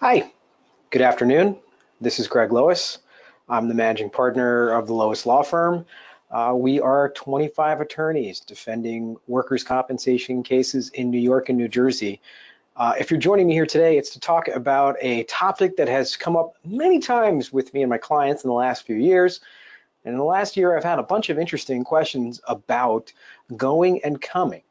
Hi, good afternoon. This is Greg Lois. I'm the managing partner of the Lois Law Firm. Uh, we are 25 attorneys defending workers' compensation cases in New York and New Jersey. Uh, if you're joining me here today, it's to talk about a topic that has come up many times with me and my clients in the last few years. And in the last year, I've had a bunch of interesting questions about going and coming.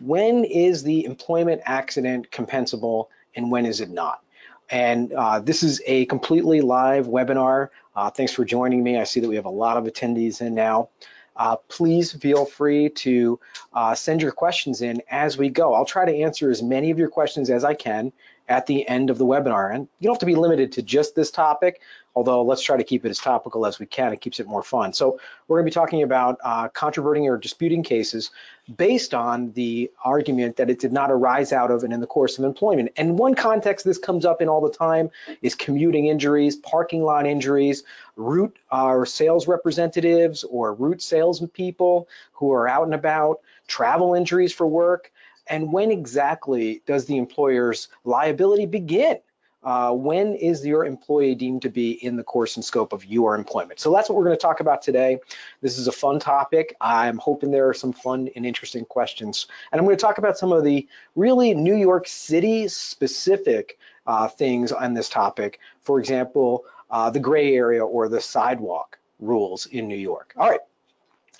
When is the employment accident compensable and when is it not? And uh, this is a completely live webinar. Uh, thanks for joining me. I see that we have a lot of attendees in now. Uh, please feel free to uh, send your questions in as we go. I'll try to answer as many of your questions as I can at the end of the webinar. And you don't have to be limited to just this topic although let's try to keep it as topical as we can. It keeps it more fun. So we're going to be talking about uh, controverting or disputing cases based on the argument that it did not arise out of and in the course of employment. And one context this comes up in all the time is commuting injuries, parking lot injuries, route or uh, sales representatives or route salespeople who are out and about, travel injuries for work, and when exactly does the employer's liability begin? uh, when is your employee deemed to be in the course and scope of your employment? So that's what we're going to talk about today. This is a fun topic. I'm hoping there are some fun and interesting questions. And I'm going to talk about some of the really New York City specific uh, things on this topic. For example, uh, the gray area or the sidewalk rules in New York. All right.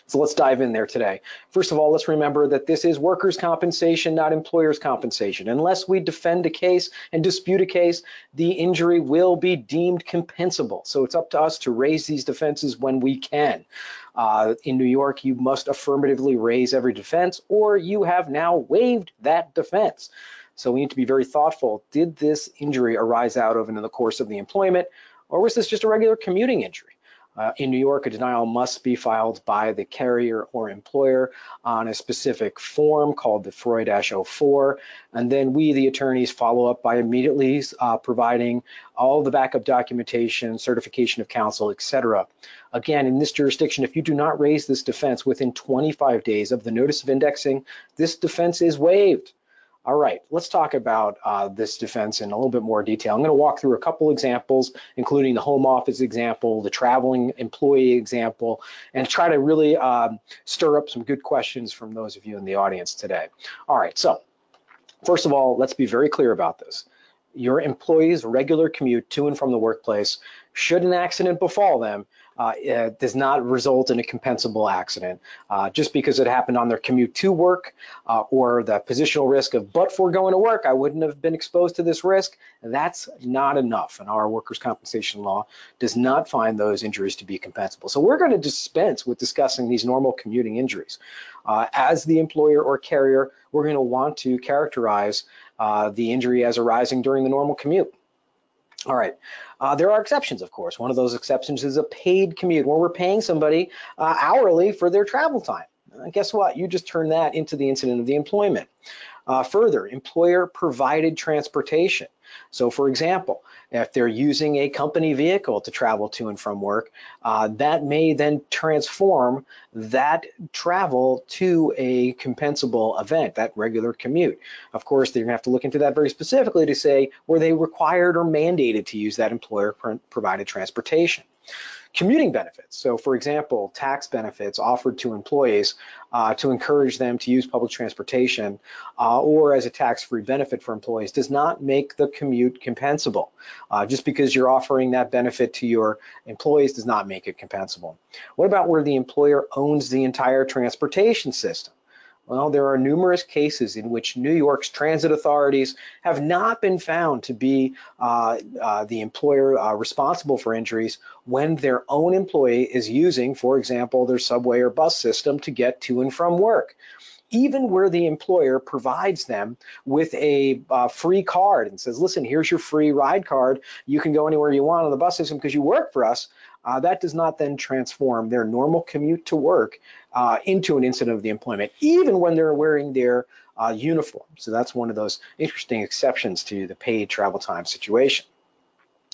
So let's dive in there today. First of all, let's remember that this is workers' compensation, not employers' compensation. Unless we defend a case and dispute a case, the injury will be deemed compensable. So it's up to us to raise these defenses when we can. Uh, in New York, you must affirmatively raise every defense, or you have now waived that defense. So we need to be very thoughtful. Did this injury arise out of and in the course of the employment, or was this just a regular commuting injury? Uh, in New York, a denial must be filed by the carrier or employer on a specific form called the FROI-04. And then we, the attorneys, follow up by immediately uh, providing all the backup documentation, certification of counsel, etc. Again, in this jurisdiction, if you do not raise this defense within 25 days of the notice of indexing, this defense is waived. All right, let's talk about uh, this defense in a little bit more detail. I'm going to walk through a couple examples, including the home office example, the traveling employee example, and try to really um, stir up some good questions from those of you in the audience today. All right, so first of all, let's be very clear about this. Your employee's regular commute to and from the workplace, should an accident befall them, does not result in a compensable accident. Uh, just because it happened on their commute to work uh, or the positional risk of but for going to work, I wouldn't have been exposed to this risk, that's not enough. And our workers' compensation law does not find those injuries to be compensable. So we're going to dispense with discussing these normal commuting injuries. Uh, as the employer or carrier, we're going to want to characterize uh, the injury as arising during the normal commute. All right, uh, there are exceptions, of course. One of those exceptions is a paid commute where we're paying somebody uh, hourly for their travel time. Uh, guess what? You just turn that into the incident of the employment. Uh, further, employer provided transportation. So for example, if they're using a company vehicle to travel to and from work, uh, that may then transform that travel to a compensable event, that regular commute. Of course, they're gonna have to look into that very specifically to say, were they required or mandated to use that employer provided transportation? Commuting benefits. So for example, tax benefits offered to employees uh, to encourage them to use public transportation uh, or as a tax-free benefit for employees does not make the commute compensable. Uh, just because you're offering that benefit to your employees does not make it compensable. What about where the employer owns the entire transportation system? Well, there are numerous cases in which New York's transit authorities have not been found to be uh, uh, the employer uh, responsible for injuries when their own employee is using, for example, their subway or bus system to get to and from work even where the employer provides them with a uh, free card and says, listen, here's your free ride card. You can go anywhere you want on the bus system because you work for us. Uh, that does not then transform their normal commute to work uh, into an incident of the employment, even when they're wearing their uh, uniform. So that's one of those interesting exceptions to the paid travel time situation.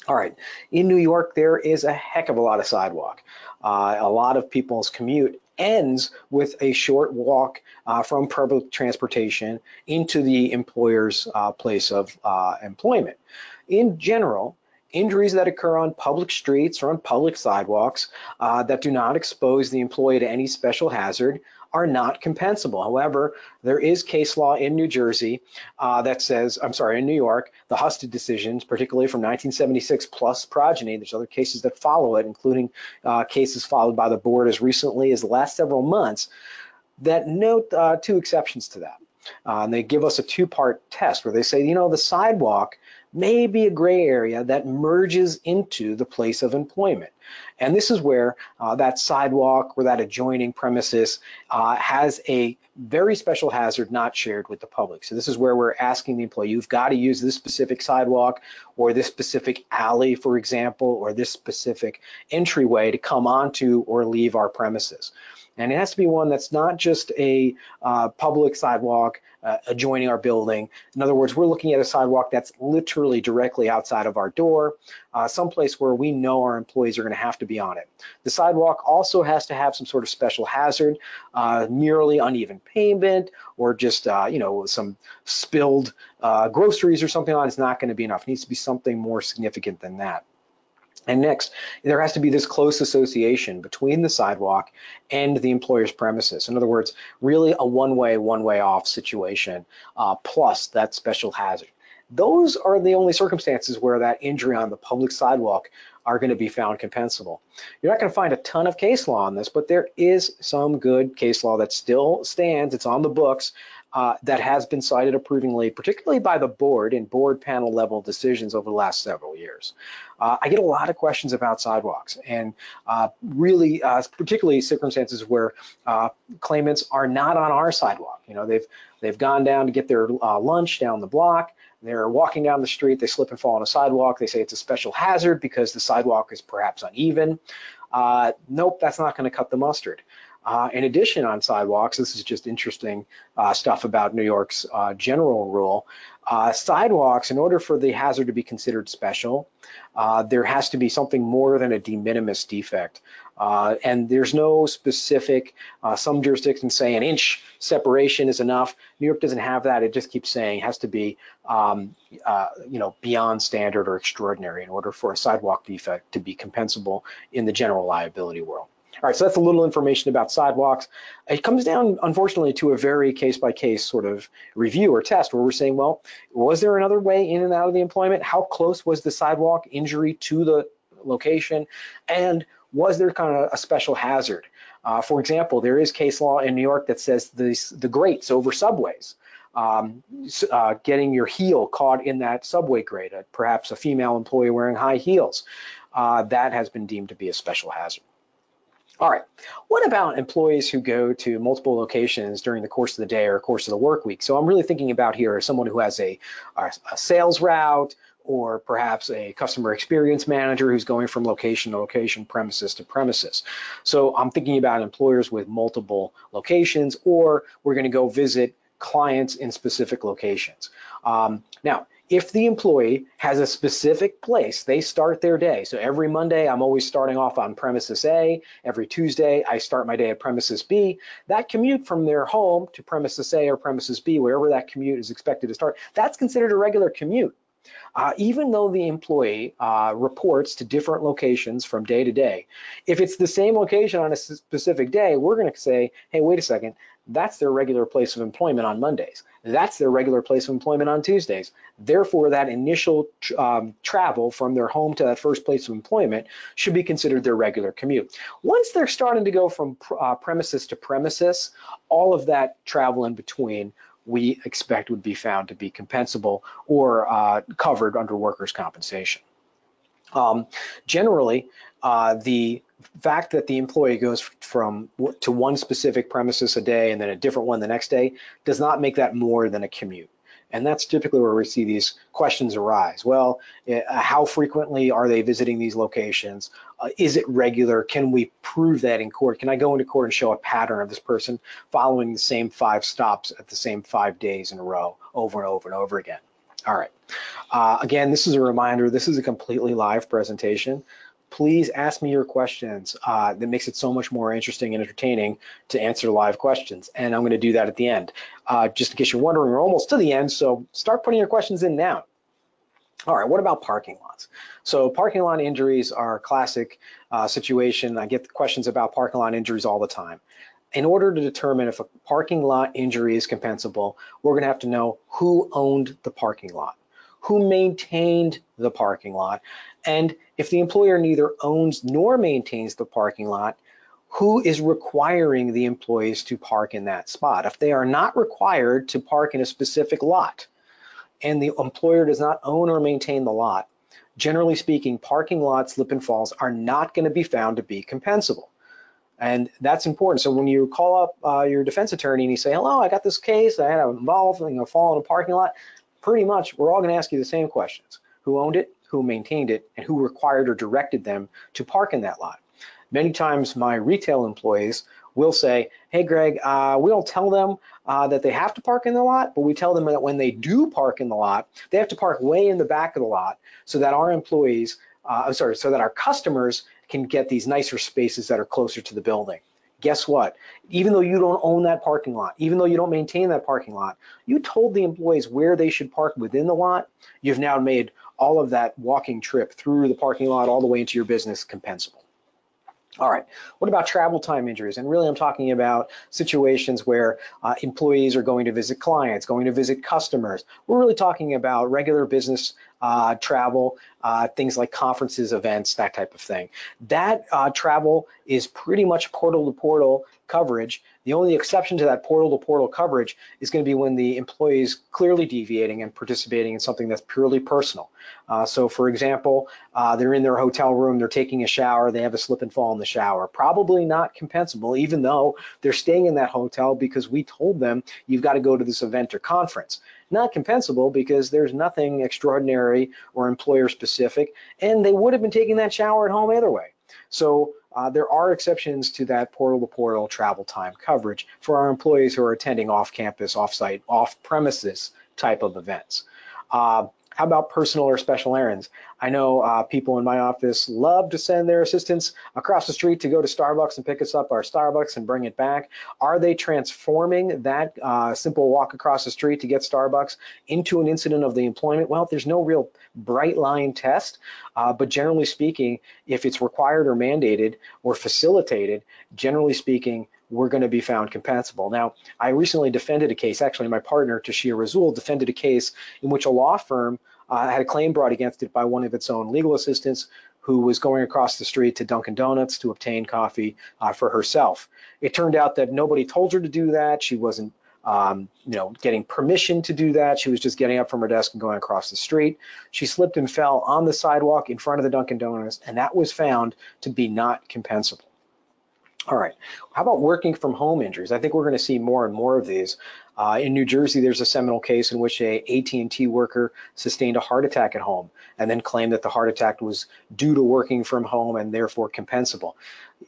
All right, in New York, there is a heck of a lot of sidewalk. Uh, a lot of people's commute ends with a short walk uh, from public transportation into the employer's uh, place of uh, employment. In general, injuries that occur on public streets or on public sidewalks uh, that do not expose the employee to any special hazard are not compensable. However, there is case law in New Jersey uh, that says, I'm sorry, in New York, the Husted decisions, particularly from 1976 plus progeny, there's other cases that follow it, including uh, cases followed by the board as recently as the last several months, that note uh, two exceptions to that. Uh, and they give us a two-part test where they say, you know, the sidewalk may be a gray area that merges into the place of employment. And this is where uh, that sidewalk or that adjoining premises uh, has a very special hazard not shared with the public. So this is where we're asking the employee, you've got to use this specific sidewalk or this specific alley, for example, or this specific entryway to come onto or leave our premises. And it has to be one that's not just a uh, public sidewalk uh, adjoining our building. In other words, we're looking at a sidewalk that's literally directly outside of our door, uh, someplace where we know our employees are going to have to be on it. The sidewalk also has to have some sort of special hazard, uh, merely uneven pavement or just, uh, you know, some spilled uh, groceries or something on it is not going to be enough. It needs to be something more significant than that. And next, there has to be this close association between the sidewalk and the employer's premises. In other words, really a one-way, one-way off situation, uh, plus that special hazard. Those are the only circumstances where that injury on the public sidewalk are going to be found compensable. You're not going to find a ton of case law on this, but there is some good case law that still stands. It's on the books uh, that has been cited approvingly, particularly by the board in board panel level decisions over the last several years. Uh, I get a lot of questions about sidewalks and uh, really, uh, particularly circumstances where uh, claimants are not on our sidewalk. You know, they've they've gone down to get their uh, lunch down the block. They're walking down the street, they slip and fall on a sidewalk. They say it's a special hazard because the sidewalk is perhaps uneven. nope, that's not going to cut the mustard. Uh, in addition, on sidewalks, this is just interesting uh, stuff about New York's uh, general rule. Uh, sidewalks, in order for the hazard to be considered special, uh, there has to be something more than a de minimis defect. Uh, and there's no specific, some jurisdictions say an inch separation is enough. New York doesn't have that. It just keeps saying has to be, um, you know, beyond standard or extraordinary in order for a sidewalk defect to be compensable in the general liability world. All right, so that's a little information about sidewalks. It comes down, unfortunately, to a very case-by-case sort of review or test where we're saying, well, was there another way in and out of the employment? How close was the sidewalk injury to the location? And was there kind of a special hazard? Uh, for example, there is case law in New York that says this, the grates over subways, um, uh, getting your heel caught in that subway grate, uh, perhaps a female employee wearing high heels, uh, that has been deemed to be a special hazard. All right, what about employees who go to multiple locations during the course of the day or course of the work week? So I'm really thinking about here someone who has a, a sales route or perhaps a customer experience manager who's going from location to location, premises to premises. So I'm thinking about employers with multiple locations, or we're gonna go visit clients in specific locations. Um, now, if the employee has a specific place they start their day, so every Monday I'm always starting off on premises A, every Tuesday I start my day at premises B, that commute from their home to premises A or premises B, wherever that commute is expected to start, that's considered a regular commute. Uh, even though the employee uh, reports to different locations from day to day, if it's the same location on a specific day, we're going to say, hey, wait a second, that's their regular place of employment on Mondays. That's their regular place of employment on Tuesdays. Therefore, that initial um, travel from their home to that first place of employment should be considered their regular commute. Once they're starting to go from uh, premises to premises, all of that travel in between we expect would be found to be compensable or uh, covered under workers' compensation. Um, generally, uh, the fact that the employee goes from to one specific premises a day and then a different one the next day does not make that more than a commute. And that's typically where we see these questions arise. Well, eh, how frequently are they visiting these locations? Uh, is it regular? Can we prove that in court? Can I go into court and show a pattern of this person following the same five stops at the same five days in a row over and over and over again? All right. Uh, again, this is a reminder, this is a completely live presentation please ask me your questions. Uh, that makes it so much more interesting and entertaining to answer live questions. And I'm going to do that at the end. Uh, just in case you're wondering, we're almost to the end, so start putting your questions in now. All right, what about parking lots? So parking lot injuries are a classic uh, situation. I get questions about parking lot injuries all the time. In order to determine if a parking lot injury is compensable, we're gonna have to know who owned the parking lot, who maintained the parking lot, and if the employer neither owns nor maintains the parking lot, who is requiring the employees to park in that spot? If they are not required to park in a specific lot, and the employer does not own or maintain the lot, generally speaking, parking lot slip and falls are not going to be found to be compensable. And that's important. So when you call up uh, your defense attorney and you say, hello, I got this case, I had involved in a fall in a parking lot, pretty much we're all going to ask you the same questions. Who owned it, who maintained it, and who required or directed them to park in that lot. Many times my retail employees will say, hey, Greg, uh, we don't tell them uh, that they have to park in the lot, but we tell them that when they do park in the lot, they have to park way in the back of the lot so that our employees, uh, I'm sorry, so that our customers can get these nicer spaces that are closer to the building. Guess what? Even though you don't own that parking lot, even though you don't maintain that parking lot, you told the employees where they should park within the lot. You've now made all of that walking trip through the parking lot all the way into your business compensable. All right, what about travel time injuries? And really I'm talking about situations where uh, employees are going to visit clients, going to visit customers. We're really talking about regular business uh, travel, uh, things like conferences, events, that type of thing. That uh, travel is pretty much portal to portal coverage. The only exception to that portal to portal coverage is going to be when the employee is clearly deviating and participating in something that's purely personal. Uh, so for example, uh, they're in their hotel room, they're taking a shower, they have a slip and fall in the shower. Probably not compensable, even though they're staying in that hotel because we told them you've got to go to this event or conference not compensable because there's nothing extraordinary or employer specific, and they would have been taking that shower at home either way. So uh, there are exceptions to that portal to portal travel time coverage for our employees who are attending off campus, off site, off premises type of events. Uh, how about personal or special errands? I know uh, people in my office love to send their assistants across the street to go to Starbucks and pick us up our Starbucks and bring it back. Are they transforming that uh, simple walk across the street to get Starbucks into an incident of the employment? Well, there's no real bright line test, uh, but generally speaking, if it's required or mandated or facilitated, generally speaking, we're going to be found compensable. Now, I recently defended a case, actually my partner, Tashia Razul, defended a case in which a law firm uh, had a claim brought against it by one of its own legal assistants who was going across the street to Dunkin' Donuts to obtain coffee uh, for herself. It turned out that nobody told her to do that. She wasn't um, you know, getting permission to do that. She was just getting up from her desk and going across the street. She slipped and fell on the sidewalk in front of the Dunkin' Donuts, and that was found to be not compensable. All right, how about working from home injuries? I think we're going to see more and more of these. Uh, in New Jersey, there's a seminal case in which a AT&T worker sustained a heart attack at home and then claimed that the heart attack was due to working from home and therefore compensable.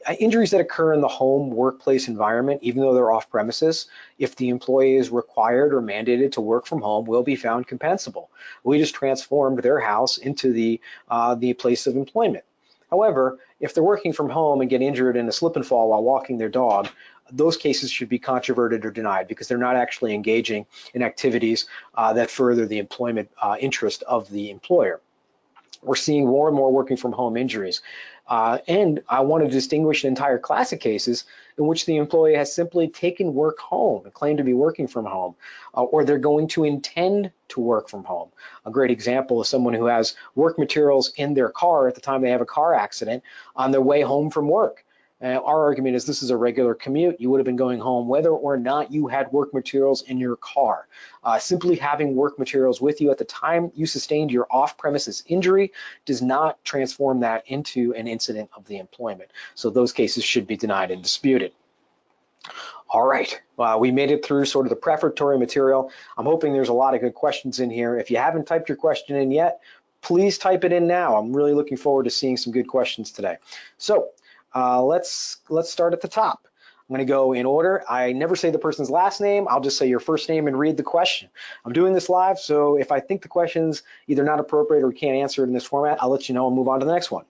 Uh, injuries that occur in the home workplace environment, even though they're off premises, if the employee is required or mandated to work from home, will be found compensable. We just transformed their house into the uh, the place of employment. However, if they're working from home and get injured in a slip and fall while walking their dog, those cases should be controverted or denied because they're not actually engaging in activities uh, that further the employment uh, interest of the employer. We're seeing more and more working from home injuries. Uh, and I want to distinguish an entire class of cases in which the employee has simply taken work home and claimed to be working from home, uh, or they're going to intend to work from home. A great example is someone who has work materials in their car at the time they have a car accident on their way home from work. Uh, our argument is this is a regular commute. You would have been going home whether or not you had work materials in your car. Uh, simply having work materials with you at the time you sustained your off-premises injury does not transform that into an incident of the employment. So those cases should be denied and disputed. All right, uh, we made it through sort of the prefatory material. I'm hoping there's a lot of good questions in here. If you haven't typed your question in yet, please type it in now. I'm really looking forward to seeing some good questions today. So uh, let's let's start at the top. I'm going to go in order. I never say the person's last name. I'll just say your first name and read the question. I'm doing this live, so if I think the question's either not appropriate or can't answer it in this format, I'll let you know and move on to the next one.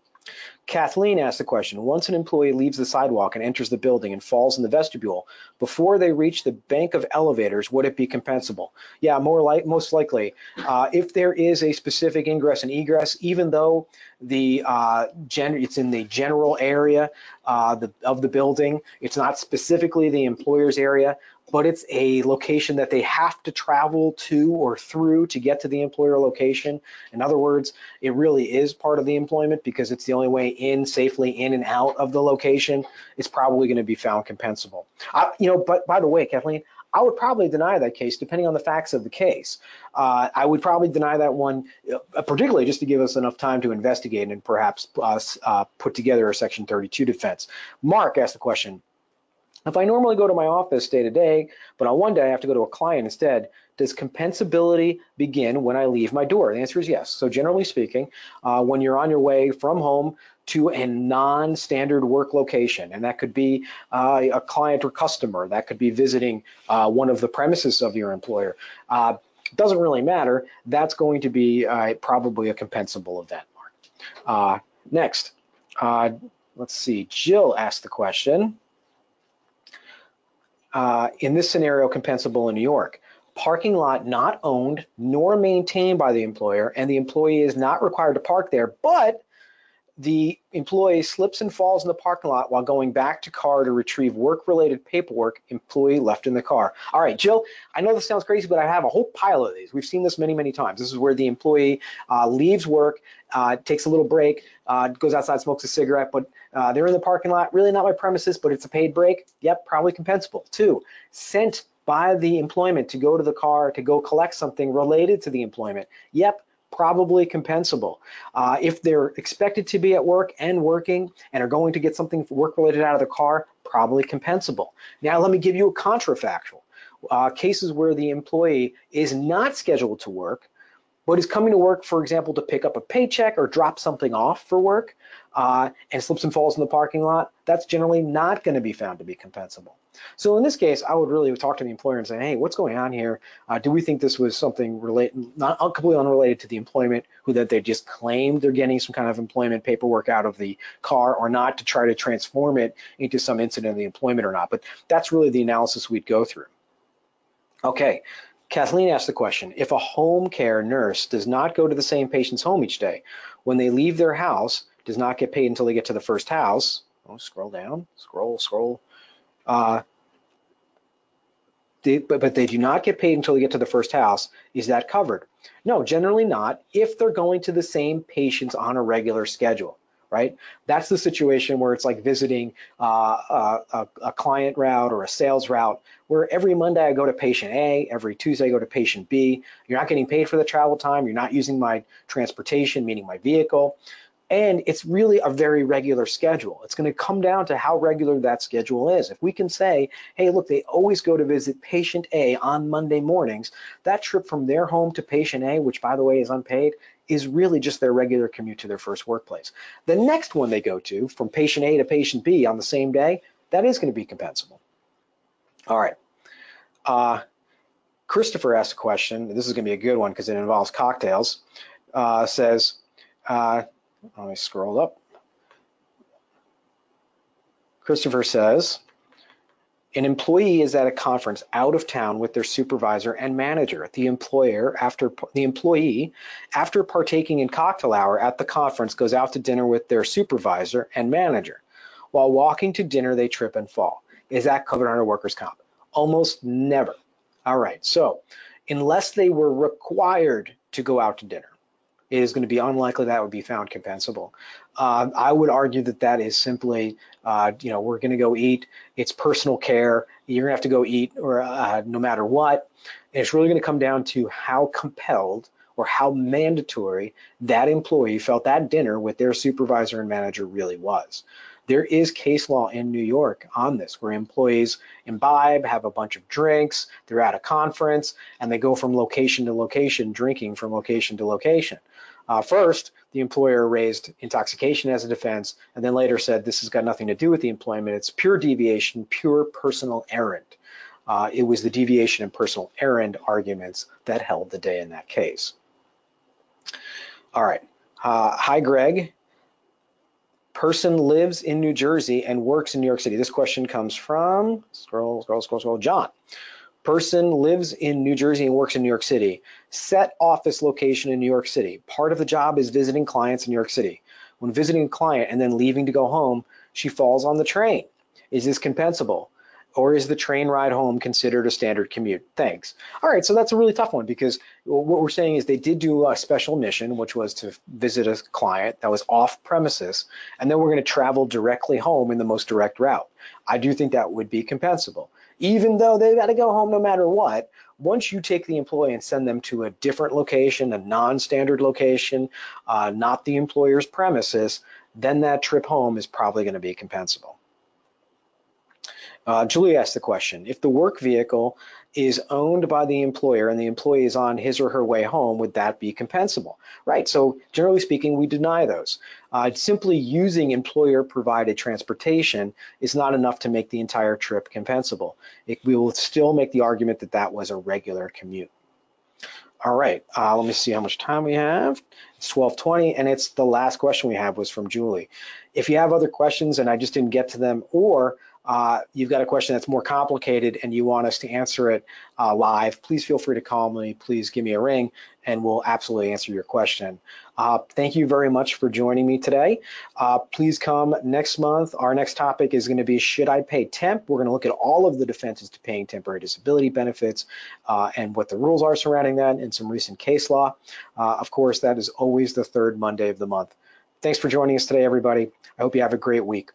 Kathleen asked the question, once an employee leaves the sidewalk and enters the building and falls in the vestibule, before they reach the bank of elevators, would it be compensable? Yeah, more like most likely. Uh, if there is a specific ingress and egress, even though the uh, it's in the general area uh, the, of the building, it's not specifically the employer's area, but it's a location that they have to travel to or through to get to the employer location. In other words, it really is part of the employment because it's the only way in safely in and out of the location. It's probably going to be found compensable. I, you know, but by the way, Kathleen, I would probably deny that case depending on the facts of the case. Uh, I would probably deny that one, uh, particularly just to give us enough time to investigate and perhaps uh, put together a Section 32 defense. Mark asked the question, if I normally go to my office day to day, but on one day I have to go to a client instead, does compensability begin when I leave my door? The answer is yes. So generally speaking, uh, when you're on your way from home to a non-standard work location, and that could be uh, a client or customer, that could be visiting uh, one of the premises of your employer, uh, doesn't really matter. That's going to be uh, probably a compensable event, Mark. Uh, next, let's see, Jill asked the question uh, in this scenario compensable in New York. Parking lot not owned nor maintained by the employer, and the employee is not required to park there, but the employee slips and falls in the parking lot while going back to car to retrieve work-related paperwork employee left in the car. All right, Jill, I know this sounds crazy, but I have a whole pile of these. We've seen this many, many times. This is where the employee uh, leaves work, uh, takes a little break, uh, goes outside, smokes a cigarette, but uh, they're in the parking lot. Really not my premises, but it's a paid break. Yep, probably compensable. Two, sent by the employment to go to the car to go collect something related to the employment. Yep, probably compensable. Uh, if they're expected to be at work and working and are going to get something work related out of the car, probably compensable. Now let me give you a contrafactual. Uh, cases where the employee is not scheduled to work, but is coming to work, for example, to pick up a paycheck or drop something off for work uh, and slips and falls in the parking lot, that's generally not going to be found to be compensable. So in this case, I would really talk to the employer and say, hey, what's going on here? Uh, do we think this was something related, not completely unrelated to the employment, who that they just claimed they're getting some kind of employment paperwork out of the car or not to try to transform it into some incident of the employment or not. But that's really the analysis we'd go through. Okay, Kathleen asked the question, if a home care nurse does not go to the same patient's home each day, when they leave their house, does not get paid until they get to the first house, oh, scroll down, scroll, scroll, uh, they, but, but they do not get paid until they get to the first house, is that covered? No, generally not, if they're going to the same patients on a regular schedule right? That's the situation where it's like visiting uh, a, a, client route or a sales route where every Monday I go to patient A, every Tuesday I go to patient B. You're not getting paid for the travel time. You're not using my transportation, meaning my vehicle. And it's really a very regular schedule. It's going to come down to how regular that schedule is. If we can say, hey, look, they always go to visit patient A on Monday mornings, that trip from their home to patient A, which by the way is unpaid, is really just their regular commute to their first workplace. The next one they go to from patient A to patient B on the same day, that is going to be compensable. All right. Uh, Christopher asked a question. This is going to be a good one because it involves cocktails. Uh, says, uh, let me scroll up. Christopher says, an employee is at a conference out of town with their supervisor and manager. The employer, after the employee, after partaking in cocktail hour at the conference, goes out to dinner with their supervisor and manager. While walking to dinner, they trip and fall. Is that covered under workers' comp? Almost never. All right, so unless they were required to go out to dinner, it is going to be unlikely that would be found compensable. Uh, I would argue that that is simply, uh, you know, we're going to go eat. It's personal care. You're going to have to go eat, or uh, no matter what. And it's really going to come down to how compelled or how mandatory that employee felt that dinner with their supervisor and manager really was. There is case law in New York on this where employees imbibe, have a bunch of drinks, they're at a conference, and they go from location to location, drinking from location to location. Uh, first, the employer raised intoxication as a defense, and then later said this has got nothing to do with the employment. It's pure deviation, pure personal errand. Uh, it was the deviation and personal errand arguments that held the day in that case. All right. Uh, hi, Greg. Person lives in New Jersey and works in New York City. This question comes from, scroll, scroll, scroll, scroll, John. Person lives in New Jersey and works in New York City. Set office location in New York City. Part of the job is visiting clients in New York City. When visiting a client and then leaving to go home, she falls on the train. Is this compensable? Or is the train ride home considered a standard commute? Thanks. All right, so that's a really tough one because what we're saying is they did do a special mission, which was to visit a client that was off premises, and then we're going to travel directly home in the most direct route. I do think that would be compensable. Even though they've got to go home no matter what, once you take the employee and send them to a different location, a non-standard location, uh, not the employer's premises, then that trip home is probably going to be compensable. Uh, Julie asked the question, if the work vehicle is owned by the employer and the employee is on his or her way home, would that be compensable? Right, so generally speaking, we deny those. Uh, simply using employer provided transportation is not enough to make the entire trip compensable. It, we will still make the argument that that was a regular commute. All right, uh, let me see how much time we have. It's 1220, and it's the last question we have was from Julie. If you have other questions and I just didn't get to them, or uh, you've got a question that's more complicated and you want us to answer it uh, live, please feel free to call me. Please give me a ring and we'll absolutely answer your question. Uh, thank you very much for joining me today. Uh, please come next month. Our next topic is going to be Should I Pay Temp? We're going to look at all of the defenses to paying temporary disability benefits uh, and what the rules are surrounding that and some recent case law. Uh, of course, that is always the third Monday of the month. Thanks for joining us today, everybody. I hope you have a great week.